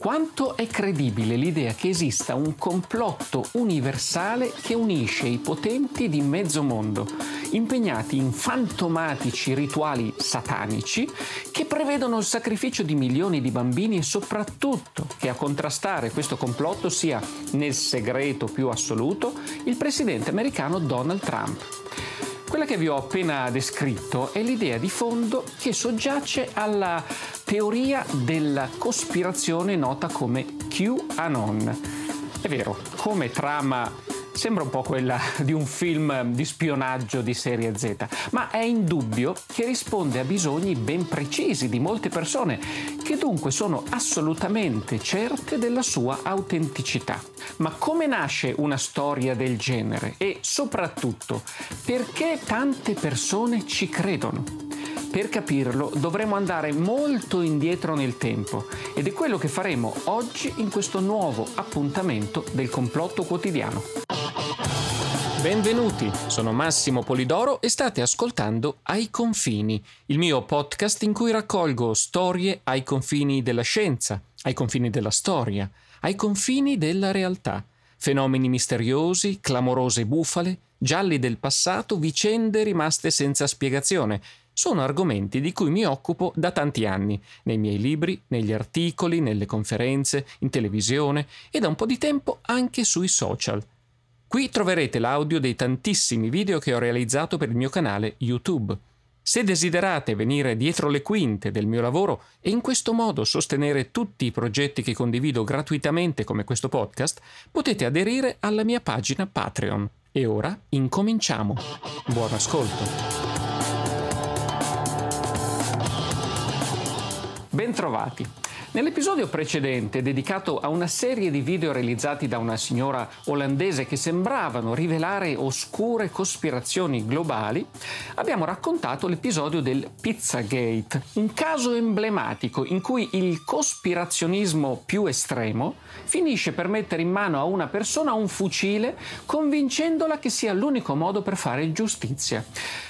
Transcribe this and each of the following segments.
Quanto è credibile l'idea che esista un complotto universale che unisce i potenti di mezzo mondo, impegnati in fantomatici rituali satanici che prevedono il sacrificio di milioni di bambini e soprattutto che a contrastare questo complotto sia, nel segreto più assoluto, il presidente americano Donald Trump. Quella che vi ho appena descritto è l'idea di fondo che soggiace alla teoria della cospirazione nota come QAnon. È vero, come trama Sembra un po' quella di un film di spionaggio di serie Z, ma è indubbio che risponde a bisogni ben precisi di molte persone, che dunque sono assolutamente certe della sua autenticità. Ma come nasce una storia del genere e soprattutto perché tante persone ci credono? Per capirlo dovremo andare molto indietro nel tempo ed è quello che faremo oggi in questo nuovo appuntamento del complotto quotidiano. Benvenuti, sono Massimo Polidoro e state ascoltando Ai confini, il mio podcast in cui raccolgo storie ai confini della scienza, ai confini della storia, ai confini della realtà, fenomeni misteriosi, clamorose bufale, gialli del passato, vicende rimaste senza spiegazione. Sono argomenti di cui mi occupo da tanti anni, nei miei libri, negli articoli, nelle conferenze, in televisione e da un po' di tempo anche sui social. Qui troverete l'audio dei tantissimi video che ho realizzato per il mio canale YouTube. Se desiderate venire dietro le quinte del mio lavoro e in questo modo sostenere tutti i progetti che condivido gratuitamente come questo podcast, potete aderire alla mia pagina Patreon. E ora incominciamo. Buon ascolto. Bentrovati. Nell'episodio precedente, dedicato a una serie di video realizzati da una signora olandese che sembravano rivelare oscure cospirazioni globali, abbiamo raccontato l'episodio del Pizzagate, un caso emblematico in cui il cospirazionismo più estremo finisce per mettere in mano a una persona un fucile convincendola che sia l'unico modo per fare giustizia.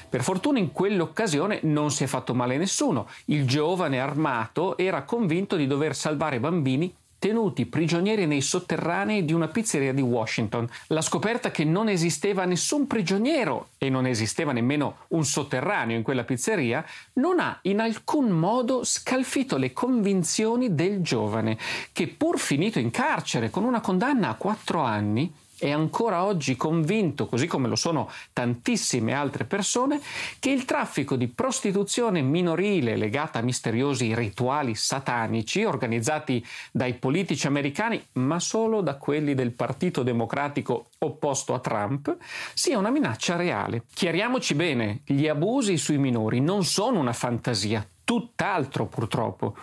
Per fortuna in quell'occasione non si è fatto male nessuno. Il giovane armato era convinto di dover salvare bambini tenuti prigionieri nei sotterranei di una pizzeria di Washington. La scoperta che non esisteva nessun prigioniero e non esisteva nemmeno un sotterraneo in quella pizzeria non ha in alcun modo scalfito le convinzioni del giovane, che pur finito in carcere con una condanna a quattro anni, è ancora oggi convinto, così come lo sono tantissime altre persone, che il traffico di prostituzione minorile legata a misteriosi rituali satanici organizzati dai politici americani, ma solo da quelli del Partito Democratico opposto a Trump, sia una minaccia reale. Chiariamoci bene, gli abusi sui minori non sono una fantasia, tutt'altro purtroppo.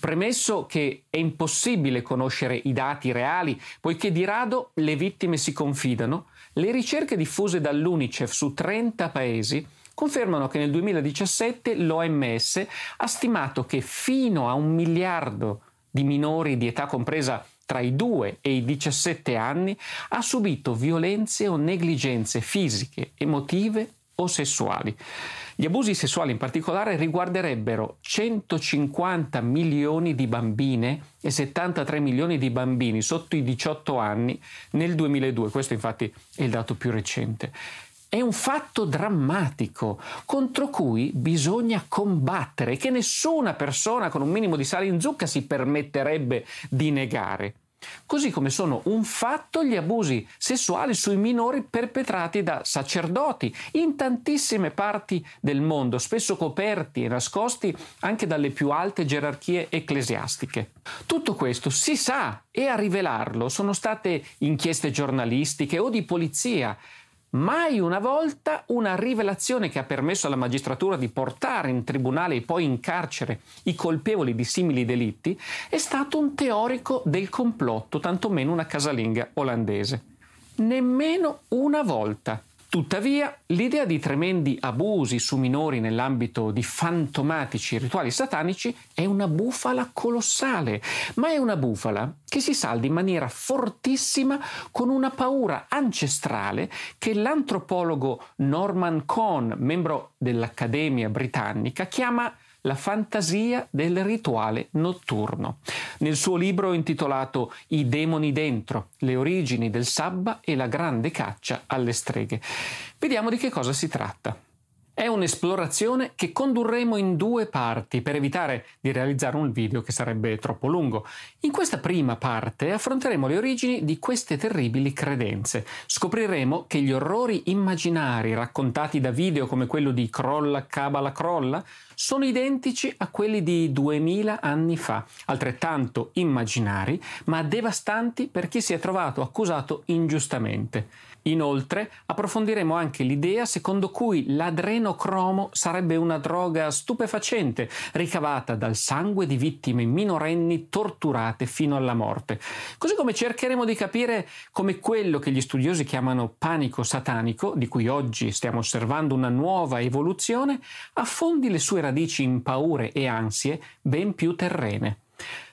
Premesso che è impossibile conoscere i dati reali, poiché di rado le vittime si confidano, le ricerche diffuse dall'UNICEF su 30 paesi confermano che nel 2017 l'OMS ha stimato che fino a un miliardo di minori di età compresa tra i 2 e i 17 anni ha subito violenze o negligenze fisiche, emotive o sessuali. Gli abusi sessuali in particolare riguarderebbero 150 milioni di bambine e 73 milioni di bambini sotto i 18 anni nel 2002, questo infatti è il dato più recente. È un fatto drammatico contro cui bisogna combattere che nessuna persona con un minimo di sale in zucca si permetterebbe di negare. Così come sono un fatto gli abusi sessuali sui minori perpetrati da sacerdoti in tantissime parti del mondo, spesso coperti e nascosti anche dalle più alte gerarchie ecclesiastiche. Tutto questo si sa e a rivelarlo sono state inchieste giornalistiche o di polizia, Mai una volta una rivelazione che ha permesso alla magistratura di portare in tribunale e poi in carcere i colpevoli di simili delitti è stato un teorico del complotto, tantomeno una casalinga olandese. Nemmeno una volta. Tuttavia, l'idea di tremendi abusi su minori nell'ambito di fantomatici rituali satanici è una bufala colossale, ma è una bufala che si salda in maniera fortissima con una paura ancestrale che l'antropologo Norman Cohn, membro dell'Accademia britannica, chiama la fantasia del rituale notturno. Nel suo libro intitolato I demoni dentro, le origini del sabba e la grande caccia alle streghe. Vediamo di che cosa si tratta. È un'esplorazione che condurremo in due parti per evitare di realizzare un video che sarebbe troppo lungo. In questa prima parte affronteremo le origini di queste terribili credenze. Scopriremo che gli orrori immaginari raccontati da video come quello di Crolla Cabala Crolla sono identici a quelli di 2000 anni fa, altrettanto immaginari, ma devastanti per chi si è trovato accusato ingiustamente. Inoltre approfondiremo anche l'idea secondo cui l'adrenocromo sarebbe una droga stupefacente ricavata dal sangue di vittime minorenni torturate fino alla morte. Così come cercheremo di capire come quello che gli studiosi chiamano panico satanico, di cui oggi stiamo osservando una nuova evoluzione, affondi le sue radici in paure e ansie ben più terrene.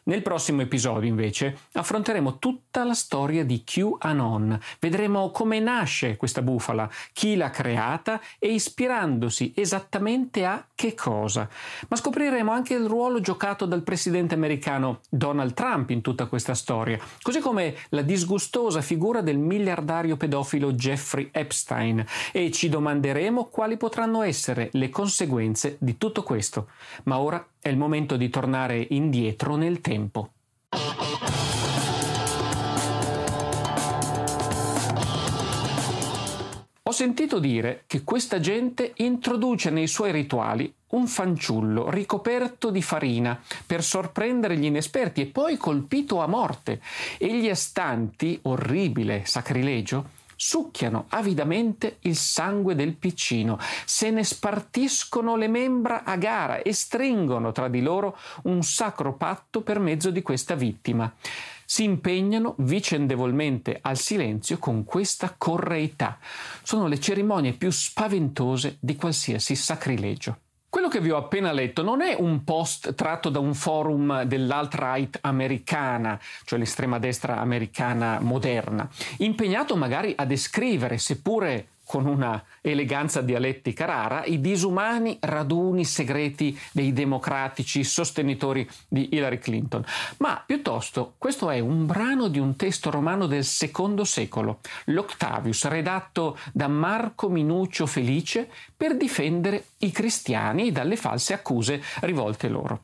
Nel prossimo episodio, invece, affronteremo tutta la storia di QAnon. Vedremo come nasce questa bufala, chi l'ha creata e ispirandosi esattamente a che cosa. Ma scopriremo anche il ruolo giocato dal presidente americano Donald Trump in tutta questa storia, così come la disgustosa figura del miliardario pedofilo Jeffrey Epstein e ci domanderemo quali potranno essere le conseguenze di tutto questo. Ma ora è il momento di tornare indietro nel tempo. Ho sentito dire che questa gente introduce nei suoi rituali un fanciullo ricoperto di farina per sorprendere gli inesperti e poi colpito a morte. E gli astanti, orribile sacrilegio, succhiano avidamente il sangue del piccino, se ne spartiscono le membra a gara e stringono tra di loro un sacro patto per mezzo di questa vittima. Si impegnano vicendevolmente al silenzio con questa correità. Sono le cerimonie più spaventose di qualsiasi sacrilegio. Quello che vi ho appena letto non è un post tratto da un forum dell'alt-right americana, cioè l'estrema destra americana moderna, impegnato magari a descrivere, seppure con una eleganza dialettica rara, i disumani raduni segreti dei democratici sostenitori di Hillary Clinton. Ma piuttosto questo è un brano di un testo romano del secondo secolo, l'Octavius, redatto da Marco Minuccio Felice per difendere i cristiani dalle false accuse rivolte loro.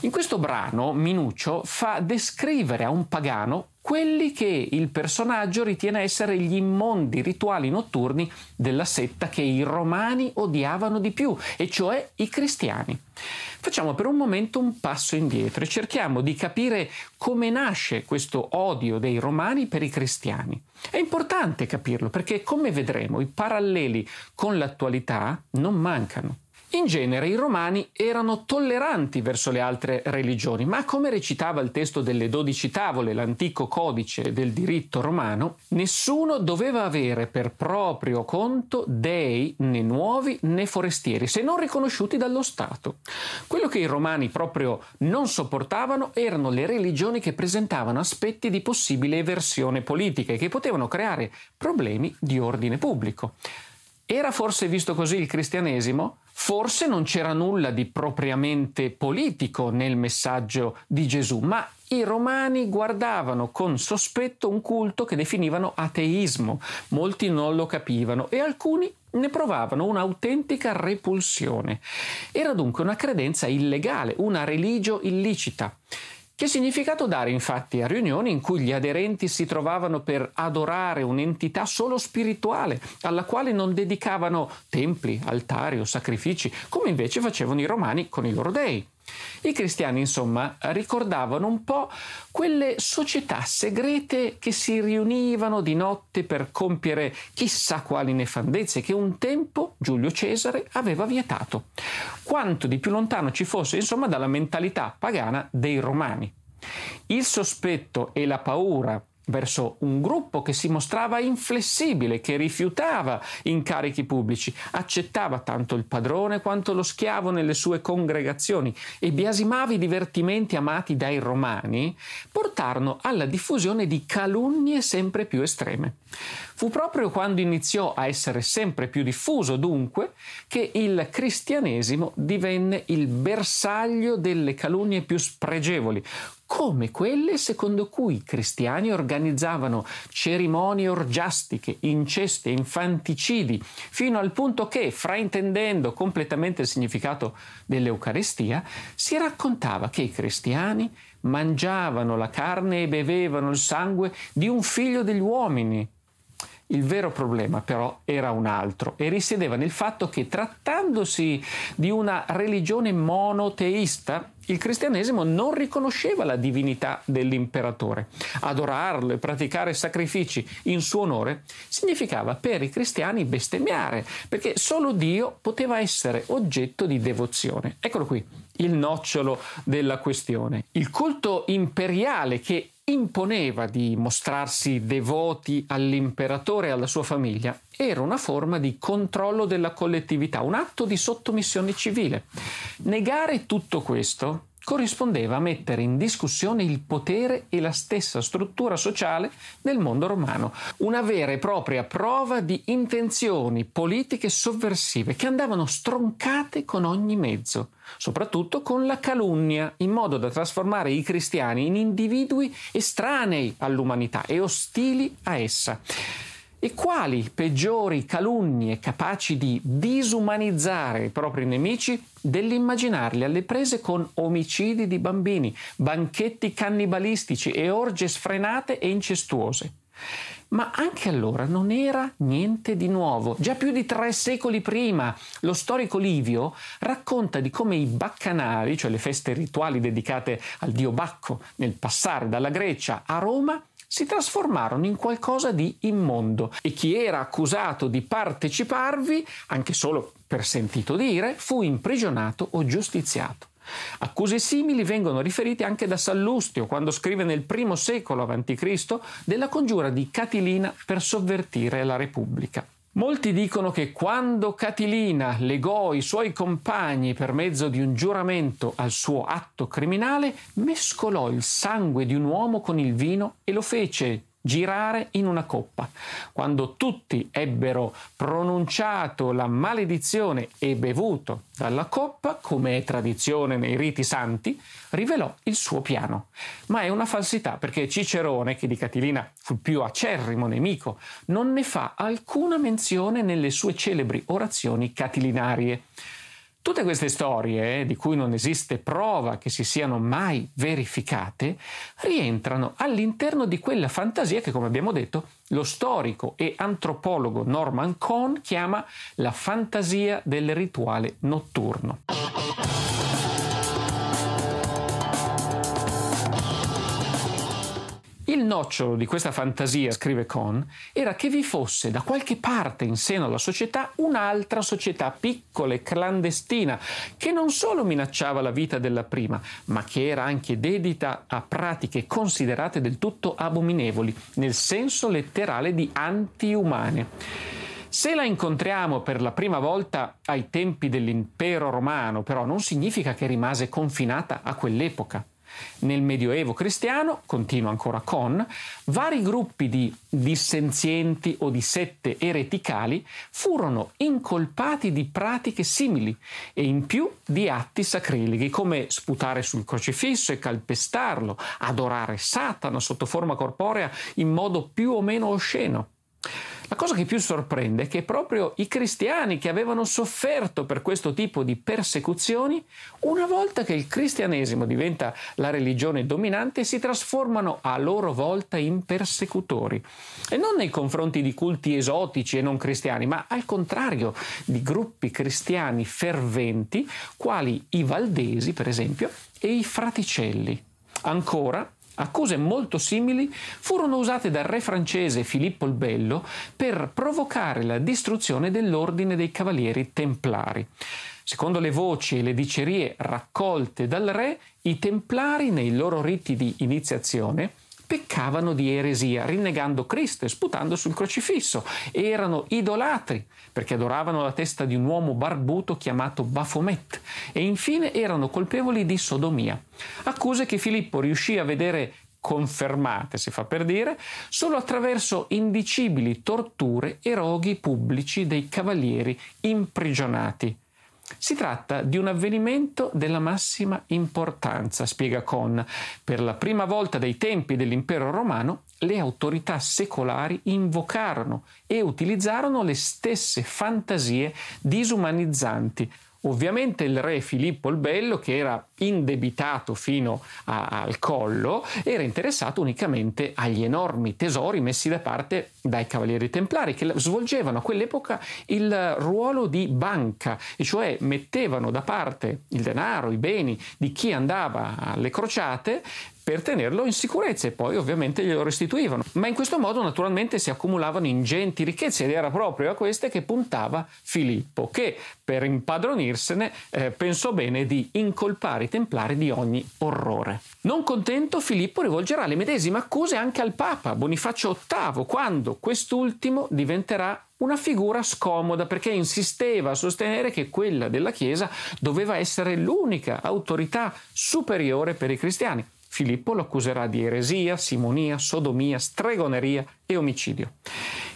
In questo brano Minuccio fa descrivere a un pagano quelli che il personaggio ritiene essere gli immondi rituali notturni della setta che i romani odiavano di più, e cioè i cristiani. Facciamo per un momento un passo indietro e cerchiamo di capire come nasce questo odio dei romani per i cristiani. È importante capirlo perché, come vedremo, i paralleli con l'attualità non mancano. In genere i romani erano tolleranti verso le altre religioni, ma come recitava il testo delle dodici tavole, l'antico codice del diritto romano, nessuno doveva avere per proprio conto dei né nuovi né forestieri, se non riconosciuti dallo Stato. Quello che i romani proprio non sopportavano erano le religioni che presentavano aspetti di possibile eversione politica e che potevano creare problemi di ordine pubblico. Era forse visto così il cristianesimo? Forse non c'era nulla di propriamente politico nel messaggio di Gesù, ma i romani guardavano con sospetto un culto che definivano ateismo. Molti non lo capivano e alcuni ne provavano un'autentica repulsione. Era dunque una credenza illegale, una religio illicita. Che significato dare infatti a riunioni in cui gli aderenti si trovavano per adorare un'entità solo spirituale, alla quale non dedicavano templi, altari o sacrifici, come invece facevano i romani con i loro dei? I cristiani, insomma, ricordavano un po' quelle società segrete che si riunivano di notte per compiere chissà quali nefandezze che un tempo Giulio Cesare aveva vietato. Quanto di più lontano ci fosse, insomma, dalla mentalità pagana dei romani. Il sospetto e la paura verso un gruppo che si mostrava inflessibile, che rifiutava incarichi pubblici, accettava tanto il padrone quanto lo schiavo nelle sue congregazioni e biasimava i divertimenti amati dai romani, portarono alla diffusione di calunnie sempre più estreme. Fu proprio quando iniziò a essere sempre più diffuso, dunque, che il cristianesimo divenne il bersaglio delle calunnie più spregevoli, come quelle secondo cui i cristiani organizzavano cerimonie orgiastiche, incesti e infanticidi, fino al punto che, fraintendendo completamente il significato dell'Eucaristia, si raccontava che i cristiani mangiavano la carne e bevevano il sangue di un figlio degli uomini, il vero problema però era un altro e risiedeva nel fatto che trattandosi di una religione monoteista, il cristianesimo non riconosceva la divinità dell'imperatore. Adorarlo e praticare sacrifici in suo onore significava per i cristiani bestemmiare, perché solo Dio poteva essere oggetto di devozione. Eccolo qui, il nocciolo della questione. Il culto imperiale che imponeva di mostrarsi devoti all'imperatore e alla sua famiglia, era una forma di controllo della collettività, un atto di sottomissione civile. Negare tutto questo corrispondeva a mettere in discussione il potere e la stessa struttura sociale del mondo romano, una vera e propria prova di intenzioni politiche sovversive che andavano stroncate con ogni mezzo, soprattutto con la calunnia, in modo da trasformare i cristiani in individui estranei all'umanità e ostili a essa. E quali peggiori calunnie capaci di disumanizzare i propri nemici dell'immaginarli alle prese con omicidi di bambini, banchetti cannibalistici e orge sfrenate e incestuose? Ma anche allora non era niente di nuovo. Già più di tre secoli prima lo storico Livio racconta di come i baccanali, cioè le feste rituali dedicate al dio Bacco nel passare dalla Grecia a Roma, si trasformarono in qualcosa di immondo e chi era accusato di parteciparvi, anche solo per sentito dire, fu imprigionato o giustiziato. Accuse simili vengono riferite anche da Sallustio quando scrive nel primo secolo a.C. della congiura di Catilina per sovvertire la Repubblica. Molti dicono che quando Catilina legò i suoi compagni per mezzo di un giuramento al suo atto criminale, mescolò il sangue di un uomo con il vino e lo fece girare in una coppa. Quando tutti ebbero pronunciato la maledizione e bevuto dalla coppa, come è tradizione nei riti santi, rivelò il suo piano. Ma è una falsità perché Cicerone, che di Catilina fu il più acerrimo nemico, non ne fa alcuna menzione nelle sue celebri orazioni catilinarie. Tutte queste storie, di cui non esiste prova che si siano mai verificate, rientrano all'interno di quella fantasia che, come abbiamo detto, lo storico e antropologo Norman Cohn chiama la fantasia del rituale notturno. Il nocciolo di questa fantasia, scrive Cohn, era che vi fosse da qualche parte in seno alla società un'altra società piccola e clandestina che non solo minacciava la vita della prima, ma che era anche dedita a pratiche considerate del tutto abominevoli, nel senso letterale di antiumane. Se la incontriamo per la prima volta ai tempi dell'impero romano, però non significa che rimase confinata a quell'epoca. Nel Medioevo cristiano, continua ancora con, vari gruppi di dissenzienti o di sette ereticali furono incolpati di pratiche simili e in più di atti sacrileghi come sputare sul crocifisso e calpestarlo, adorare Satana sotto forma corporea in modo più o meno osceno. La cosa che più sorprende è che proprio i cristiani che avevano sofferto per questo tipo di persecuzioni, una volta che il cristianesimo diventa la religione dominante, si trasformano a loro volta in persecutori. E non nei confronti di culti esotici e non cristiani, ma al contrario di gruppi cristiani ferventi, quali i valdesi, per esempio, e i fraticelli. Ancora, Accuse molto simili furono usate dal re francese Filippo il Bello per provocare la distruzione dell'ordine dei cavalieri templari. Secondo le voci e le dicerie raccolte dal re, i templari nei loro riti di iniziazione peccavano di eresia, rinnegando Cristo e sputando sul crocifisso. Erano idolatri, perché adoravano la testa di un uomo barbuto chiamato Baphomet. E infine erano colpevoli di sodomia. Accuse che Filippo riuscì a vedere confermate, si fa per dire, solo attraverso indicibili torture e roghi pubblici dei cavalieri imprigionati. Si tratta di un avvenimento della massima importanza, spiega Con. Per la prima volta dai tempi dell'impero romano, le autorità secolari invocarono e utilizzarono le stesse fantasie disumanizzanti Ovviamente il re Filippo il Bello, che era indebitato fino a, al collo, era interessato unicamente agli enormi tesori messi da parte dai cavalieri templari, che svolgevano a quell'epoca il ruolo di banca, e cioè mettevano da parte il denaro, i beni di chi andava alle crociate per tenerlo in sicurezza e poi ovviamente glielo restituivano. Ma in questo modo naturalmente si accumulavano ingenti ricchezze ed era proprio a queste che puntava Filippo, che per impadronirsene eh, pensò bene di incolpare i templari di ogni orrore. Non contento, Filippo rivolgerà le medesime accuse anche al Papa Bonifacio VIII, quando quest'ultimo diventerà una figura scomoda perché insisteva a sostenere che quella della Chiesa doveva essere l'unica autorità superiore per i cristiani. Filippo lo accuserà di eresia, simonia, sodomia, stregoneria e omicidio.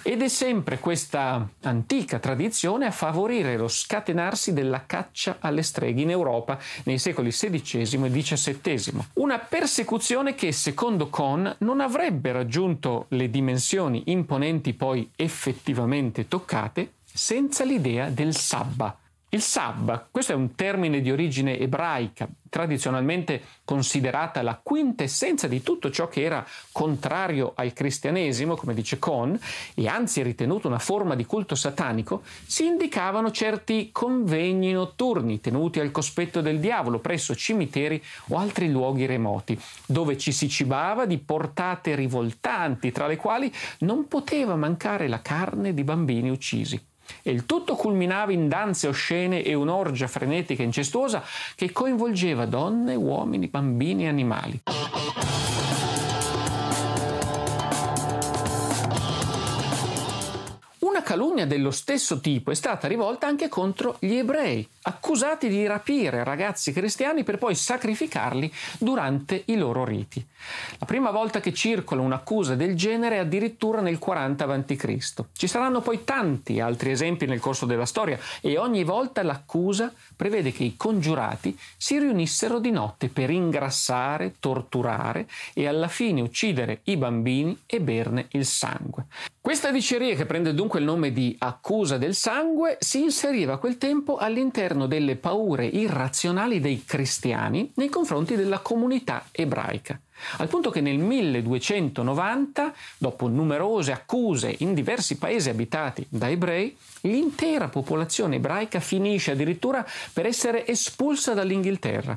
Ed è sempre questa antica tradizione a favorire lo scatenarsi della caccia alle streghe in Europa nei secoli XVI e XVII. Una persecuzione che, secondo Kohn, non avrebbe raggiunto le dimensioni imponenti poi effettivamente toccate senza l'idea del sabba, il Sab, questo è un termine di origine ebraica, tradizionalmente considerata la quintessenza di tutto ciò che era contrario al cristianesimo, come dice Kohn, e anzi ritenuto una forma di culto satanico, si indicavano certi convegni notturni tenuti al cospetto del diavolo presso cimiteri o altri luoghi remoti, dove ci si cibava di portate rivoltanti, tra le quali non poteva mancare la carne di bambini uccisi. E il tutto culminava in danze oscene e un'orgia frenetica e incestuosa che coinvolgeva donne, uomini, bambini e animali. Calunnia dello stesso tipo è stata rivolta anche contro gli ebrei, accusati di rapire ragazzi cristiani per poi sacrificarli durante i loro riti. La prima volta che circola un'accusa del genere è addirittura nel 40 a.C. Ci saranno poi tanti altri esempi nel corso della storia e ogni volta l'accusa prevede che i congiurati si riunissero di notte per ingrassare, torturare e alla fine uccidere i bambini e berne il sangue. Questa diceria, che prende dunque il nome di accusa del sangue, si inseriva a quel tempo all'interno delle paure irrazionali dei cristiani nei confronti della comunità ebraica. Al punto che nel 1290, dopo numerose accuse in diversi paesi abitati da ebrei, l'intera popolazione ebraica finisce addirittura per essere espulsa dall'Inghilterra.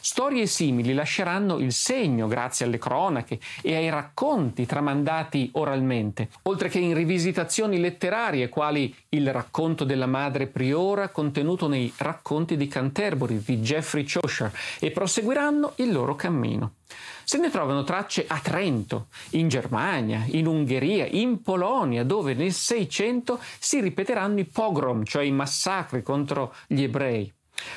Storie simili lasceranno il segno grazie alle cronache e ai racconti tramandati oralmente, oltre che in rivisitazioni letterarie quali il racconto della madre priora contenuto nei racconti di Canterbury di Geoffrey Chaucer e proseguiranno il loro cammino. Se ne trovano tracce a Trento, in Germania, in Ungheria, in Polonia, dove nel 600 si ripeteranno i pogrom, cioè i massacri contro gli ebrei.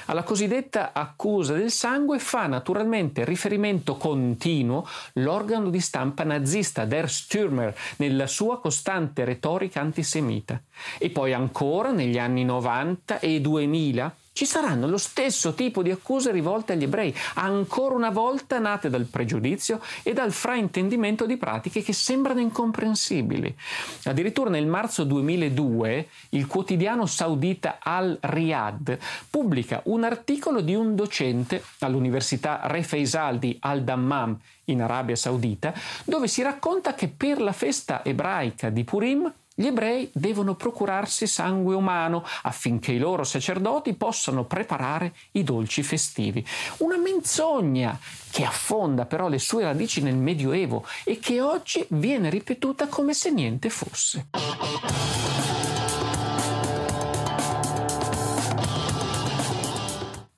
Alla cosiddetta accusa del sangue fa naturalmente riferimento continuo l'organo di stampa nazista Der Stürmer nella sua costante retorica antisemita. E poi ancora negli anni 90 e 2000 ci saranno lo stesso tipo di accuse rivolte agli ebrei, ancora una volta nate dal pregiudizio e dal fraintendimento di pratiche che sembrano incomprensibili. Addirittura nel marzo 2002 il quotidiano saudita Al-Riyadh pubblica un articolo di un docente all'Università Re Faisal di Al-Dammam in Arabia Saudita, dove si racconta che per la festa ebraica di Purim gli ebrei devono procurarsi sangue umano affinché i loro sacerdoti possano preparare i dolci festivi. Una menzogna che affonda però le sue radici nel Medioevo e che oggi viene ripetuta come se niente fosse.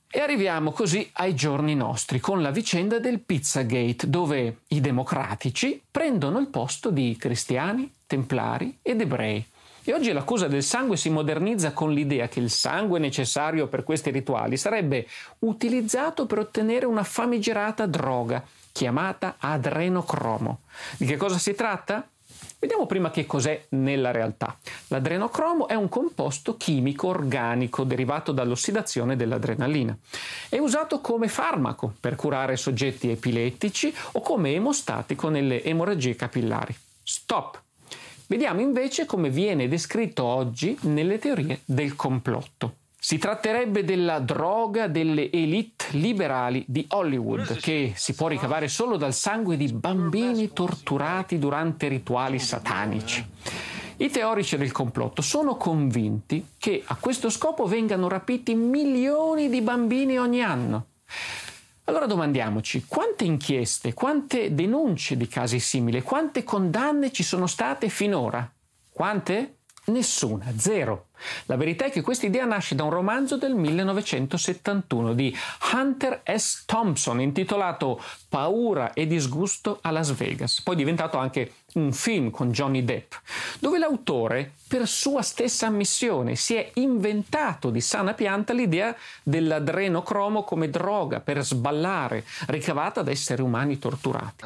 E arriviamo così ai giorni nostri con la vicenda del Pizzagate, dove i democratici prendono il posto di cristiani, templari ed ebrei. E oggi l'accusa del sangue si modernizza con l'idea che il sangue necessario per questi rituali sarebbe utilizzato per ottenere una famigerata droga chiamata adrenocromo. Di che cosa si tratta? Vediamo prima che cos'è nella realtà. L'adrenocromo è un composto chimico organico derivato dall'ossidazione dell'adrenalina. È usato come farmaco per curare soggetti epilettici o come emostatico nelle emorragie capillari. Stop! Vediamo invece come viene descritto oggi nelle teorie del complotto. Si tratterebbe della droga delle elite liberali di Hollywood, che si può ricavare solo dal sangue di bambini torturati durante rituali satanici. I teorici del complotto sono convinti che a questo scopo vengano rapiti milioni di bambini ogni anno. Allora domandiamoci quante inchieste, quante denunce di casi simili, quante condanne ci sono state finora? Quante? Nessuna, zero. La verità è che questa idea nasce da un romanzo del 1971 di Hunter S. Thompson intitolato Paura e disgusto a Las Vegas, poi diventato anche un film con Johnny Depp, dove l'autore, per sua stessa ammissione, si è inventato di sana pianta l'idea dell'adrenocromo come droga per sballare, ricavata da esseri umani torturati.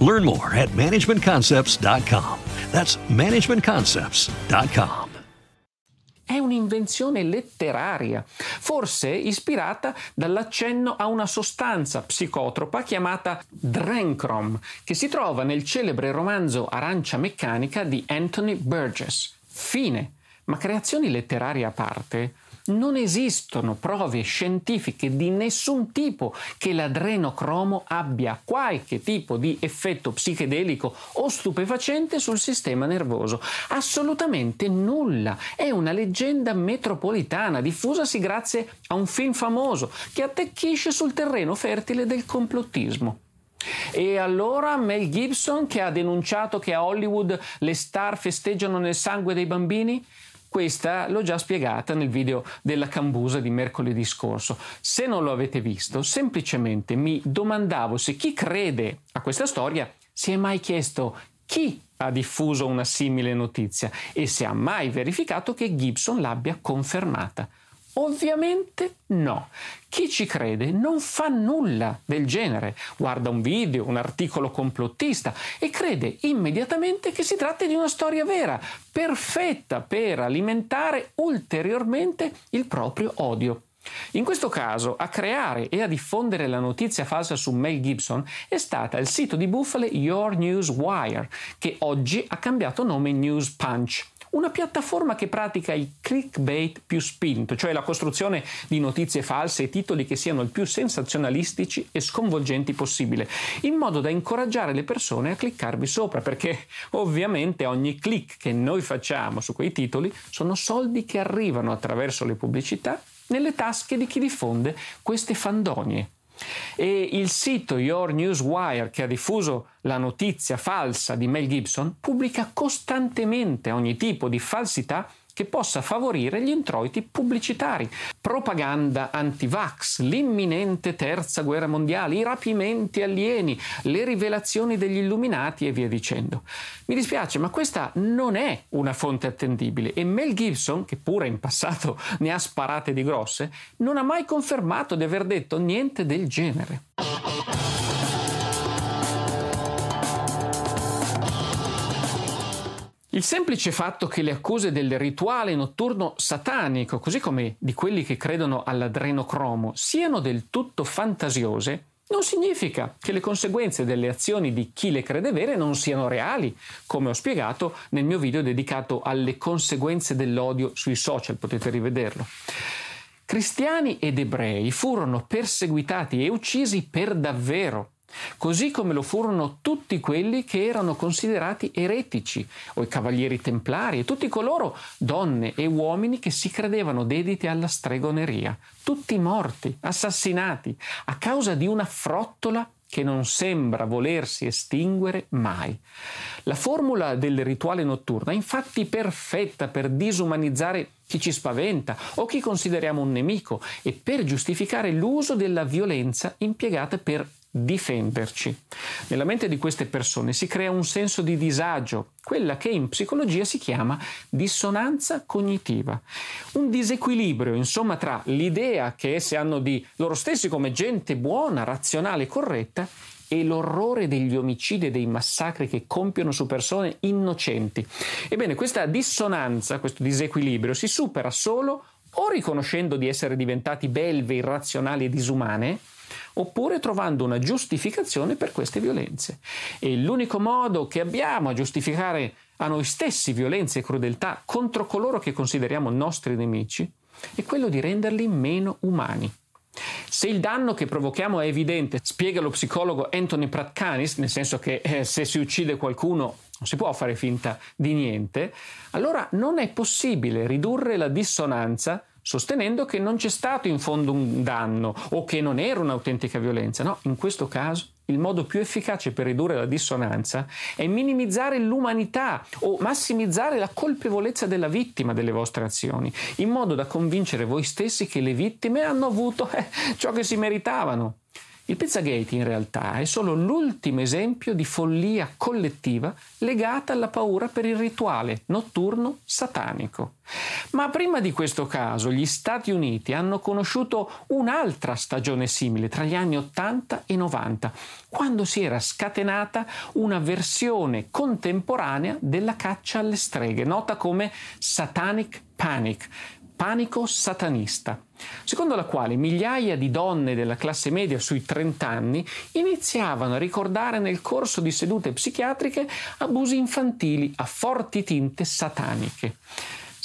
Learn more at managementconcepts.com. That's managementconcepts.com. È un'invenzione letteraria, forse ispirata dall'accenno a una sostanza psicotropa chiamata Drencrom, che si trova nel celebre romanzo Arancia meccanica di Anthony Burgess. Fine. Ma creazioni letterarie a parte, non esistono prove scientifiche di nessun tipo che l'adrenocromo abbia qualche tipo di effetto psichedelico o stupefacente sul sistema nervoso. Assolutamente nulla. È una leggenda metropolitana diffusasi grazie a un film famoso che attecchisce sul terreno fertile del complottismo. E allora Mel Gibson, che ha denunciato che a Hollywood le star festeggiano nel sangue dei bambini, questa l'ho già spiegata nel video della cambusa di mercoledì scorso. Se non lo avete visto, semplicemente mi domandavo se chi crede a questa storia si è mai chiesto chi ha diffuso una simile notizia e se ha mai verificato che Gibson l'abbia confermata. Ovviamente no. Chi ci crede non fa nulla del genere, guarda un video, un articolo complottista e crede immediatamente che si tratti di una storia vera, perfetta per alimentare ulteriormente il proprio odio. In questo caso, a creare e a diffondere la notizia falsa su Mel Gibson è stata il sito di bufale Your News Wire, che oggi ha cambiato nome News Punch una piattaforma che pratica il clickbait più spinto, cioè la costruzione di notizie false e titoli che siano il più sensazionalistici e sconvolgenti possibile, in modo da incoraggiare le persone a cliccarvi sopra, perché ovviamente ogni click che noi facciamo su quei titoli sono soldi che arrivano attraverso le pubblicità nelle tasche di chi diffonde queste fandonie. E il sito Your News Wire, che ha diffuso la notizia falsa di Mel Gibson, pubblica costantemente ogni tipo di falsità che possa favorire gli introiti pubblicitari, propaganda anti-vax, l'imminente terza guerra mondiale, i rapimenti alieni, le rivelazioni degli illuminati e via dicendo. Mi dispiace, ma questa non è una fonte attendibile e Mel Gibson, che pure in passato ne ha sparate di grosse, non ha mai confermato di aver detto niente del genere. Il semplice fatto che le accuse del rituale notturno satanico, così come di quelli che credono all'adrenocromo, siano del tutto fantasiose, non significa che le conseguenze delle azioni di chi le crede vere non siano reali, come ho spiegato nel mio video dedicato alle conseguenze dell'odio sui social, potete rivederlo. Cristiani ed ebrei furono perseguitati e uccisi per davvero così come lo furono tutti quelli che erano considerati eretici, o i cavalieri templari, e tutti coloro, donne e uomini, che si credevano dediti alla stregoneria, tutti morti, assassinati, a causa di una frottola che non sembra volersi estinguere mai. La formula del rituale notturno è infatti perfetta per disumanizzare chi ci spaventa o chi consideriamo un nemico e per giustificare l'uso della violenza impiegata per difenderci. Nella mente di queste persone si crea un senso di disagio, quella che in psicologia si chiama dissonanza cognitiva. Un disequilibrio, insomma, tra l'idea che esse hanno di loro stessi come gente buona, razionale e corretta e l'orrore degli omicidi e dei massacri che compiono su persone innocenti. Ebbene, questa dissonanza, questo disequilibrio si supera solo o riconoscendo di essere diventati belve, irrazionali e disumane, oppure trovando una giustificazione per queste violenze. E l'unico modo che abbiamo a giustificare a noi stessi violenze e crudeltà contro coloro che consideriamo nostri nemici è quello di renderli meno umani. Se il danno che provochiamo è evidente, spiega lo psicologo Anthony Pratkanis, nel senso che eh, se si uccide qualcuno non si può fare finta di niente, allora non è possibile ridurre la dissonanza sostenendo che non c'è stato in fondo un danno o che non era un'autentica violenza. No, in questo caso il modo più efficace per ridurre la dissonanza è minimizzare l'umanità o massimizzare la colpevolezza della vittima delle vostre azioni, in modo da convincere voi stessi che le vittime hanno avuto eh, ciò che si meritavano. Il Pizzagate in realtà è solo l'ultimo esempio di follia collettiva legata alla paura per il rituale notturno satanico. Ma prima di questo caso gli Stati Uniti hanno conosciuto un'altra stagione simile tra gli anni 80 e 90, quando si era scatenata una versione contemporanea della caccia alle streghe, nota come Satanic Panic, panico satanista, secondo la quale migliaia di donne della classe media sui 30 anni iniziavano a ricordare nel corso di sedute psichiatriche abusi infantili a forti tinte sataniche.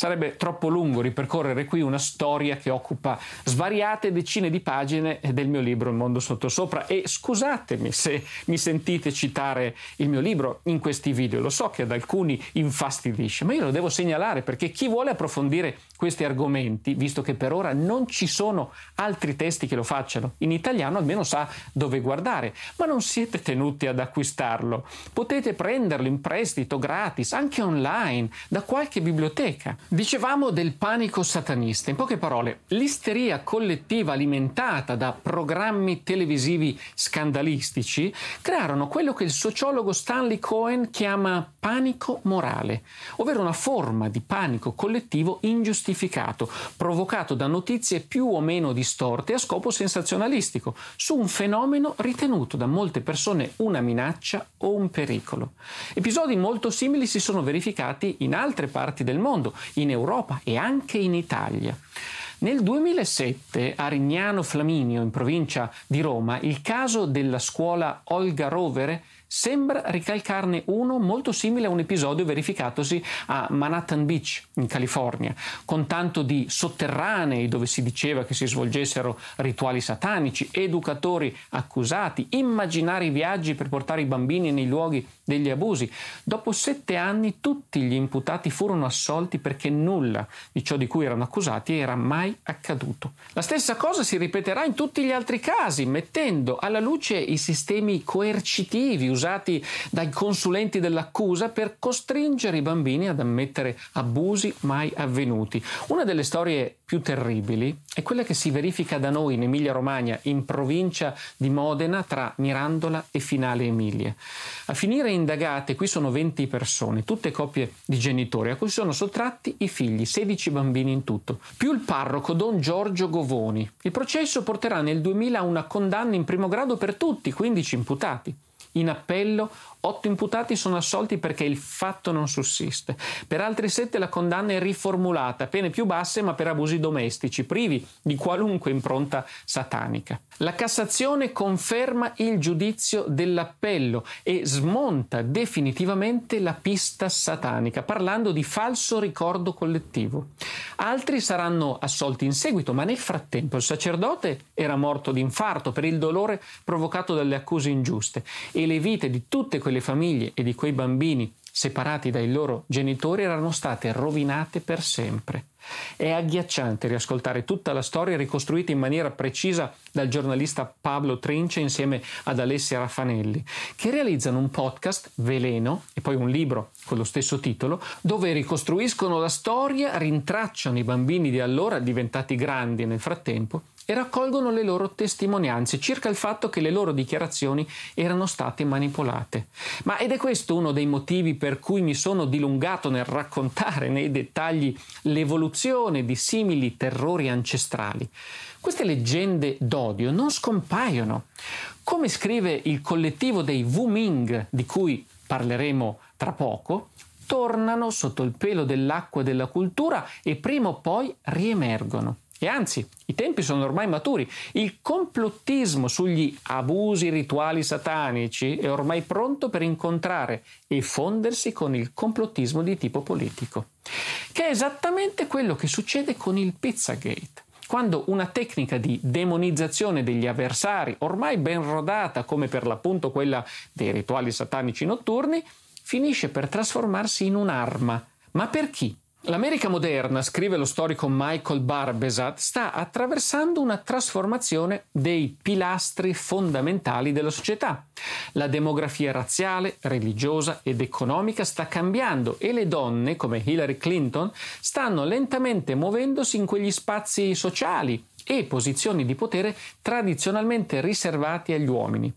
Sarebbe troppo lungo ripercorrere qui una storia che occupa svariate decine di pagine del mio libro Il mondo sottosopra e scusatemi se mi sentite citare il mio libro in questi video, lo so che ad alcuni infastidisce, ma io lo devo segnalare perché chi vuole approfondire questi argomenti, visto che per ora non ci sono altri testi che lo facciano in italiano, almeno sa dove guardare, ma non siete tenuti ad acquistarlo. Potete prenderlo in prestito gratis, anche online, da qualche biblioteca. Dicevamo del panico satanista. In poche parole, l'isteria collettiva alimentata da programmi televisivi scandalistici crearono quello che il sociologo Stanley Cohen chiama panico morale, ovvero una forma di panico collettivo ingiustificato, provocato da notizie più o meno distorte a scopo sensazionalistico, su un fenomeno ritenuto da molte persone una minaccia o un pericolo. Episodi molto simili si sono verificati in altre parti del mondo, in Europa e anche in Italia. Nel 2007 a Rignano Flaminio, in provincia di Roma, il caso della scuola Olga Rovere sembra ricalcarne uno molto simile a un episodio verificatosi a Manhattan Beach, in California, con tanto di sotterranei dove si diceva che si svolgessero rituali satanici, educatori accusati, immaginari viaggi per portare i bambini nei luoghi degli abusi. Dopo sette anni tutti gli imputati furono assolti perché nulla di ciò di cui erano accusati era mai accaduto. La stessa cosa si ripeterà in tutti gli altri casi, mettendo alla luce i sistemi coercitivi usati dai consulenti dell'accusa per costringere i bambini ad ammettere abusi mai avvenuti. Una delle storie più terribili è quella che si verifica da noi in Emilia-Romagna, in provincia di Modena, tra Mirandola e Finale Emilia. A finire indagate qui sono 20 persone, tutte coppie di genitori, a cui sono sottratti i figli, 16 bambini in tutto, più il parroco Don Giorgio Govoni. Il processo porterà nel 2000 a una condanna in primo grado per tutti, 15 imputati. In appello Otto imputati sono assolti perché il fatto non sussiste. Per altri sette la condanna è riformulata, pene più basse ma per abusi domestici, privi di qualunque impronta satanica. La Cassazione conferma il giudizio dell'appello e smonta definitivamente la pista satanica, parlando di falso ricordo collettivo. Altri saranno assolti in seguito, ma nel frattempo il sacerdote era morto di infarto per il dolore provocato dalle accuse ingiuste e le vite di tutte quelle famiglie e di quei bambini separati dai loro genitori erano state rovinate per sempre. È agghiacciante riascoltare tutta la storia ricostruita in maniera precisa dal giornalista Pablo Trince insieme ad Alessia Raffanelli, che realizzano un podcast, Veleno, e poi un libro con lo stesso titolo, dove ricostruiscono la storia, rintracciano i bambini di allora diventati grandi nel frattempo e raccolgono le loro testimonianze circa il fatto che le loro dichiarazioni erano state manipolate. Ma ed è questo uno dei motivi per cui mi sono dilungato nel raccontare nei dettagli l'evoluzione di simili terrori ancestrali. Queste leggende d'odio non scompaiono. Come scrive il collettivo dei Wu Ming, di cui parleremo tra poco, tornano sotto il pelo dell'acqua della cultura e prima o poi riemergono. E anzi, i tempi sono ormai maturi. Il complottismo sugli abusi rituali satanici è ormai pronto per incontrare e fondersi con il complottismo di tipo politico, che è esattamente quello che succede con il Pizzagate quando una tecnica di demonizzazione degli avversari, ormai ben rodata come per l'appunto quella dei rituali satanici notturni, finisce per trasformarsi in un'arma. Ma per chi? L'America moderna, scrive lo storico Michael Barbesat, sta attraversando una trasformazione dei pilastri fondamentali della società. La demografia razziale, religiosa ed economica sta cambiando e le donne, come Hillary Clinton, stanno lentamente muovendosi in quegli spazi sociali e posizioni di potere tradizionalmente riservati agli uomini.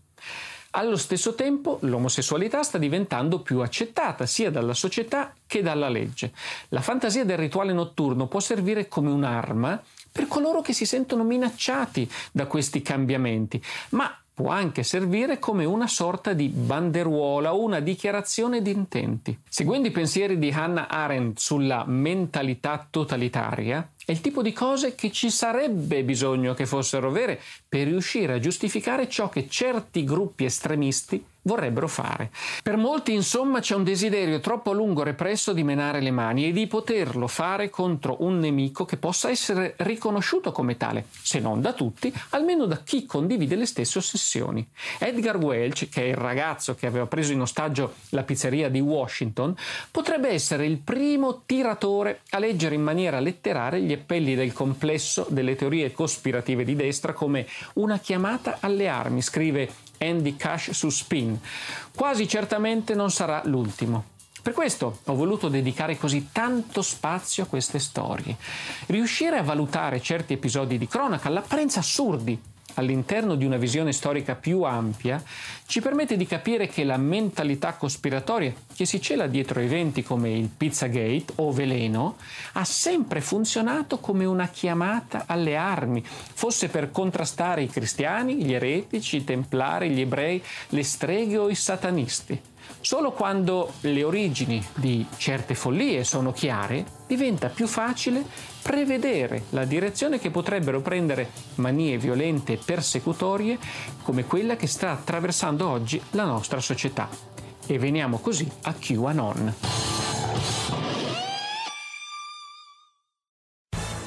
Allo stesso tempo l'omosessualità sta diventando più accettata sia dalla società che dalla legge. La fantasia del rituale notturno può servire come un'arma per coloro che si sentono minacciati da questi cambiamenti, ma può anche servire come una sorta di banderuola o una dichiarazione di intenti. Seguendo i pensieri di Hannah Arendt sulla mentalità totalitaria, è il tipo di cose che ci sarebbe bisogno che fossero vere per riuscire a giustificare ciò che certi gruppi estremisti vorrebbero fare. Per molti, insomma, c'è un desiderio troppo lungo represso di menare le mani e di poterlo fare contro un nemico che possa essere riconosciuto come tale, se non da tutti, almeno da chi condivide le stesse ossessioni. Edgar Welch, che è il ragazzo che aveva preso in ostaggio la pizzeria di Washington, potrebbe essere il primo tiratore a leggere in maniera letteraria gli appelli del complesso delle teorie cospirative di destra come una chiamata alle armi, scrive Andy Cash su Spin. Quasi certamente non sarà l'ultimo. Per questo ho voluto dedicare così tanto spazio a queste storie. Riuscire a valutare certi episodi di cronaca, all'apparenza assurdi, all'interno di una visione storica più ampia, ci permette di capire che la mentalità cospiratoria che si cela dietro eventi come il Pizzagate o Veleno ha sempre funzionato come una chiamata alle armi, fosse per contrastare i cristiani, gli eretici, i templari, gli ebrei, le streghe o i satanisti. Solo quando le origini di certe follie sono chiare, diventa più facile prevedere la direzione che potrebbero prendere manie violente e persecutorie come quella che sta attraversando oggi la nostra società. E veniamo così a QAnon.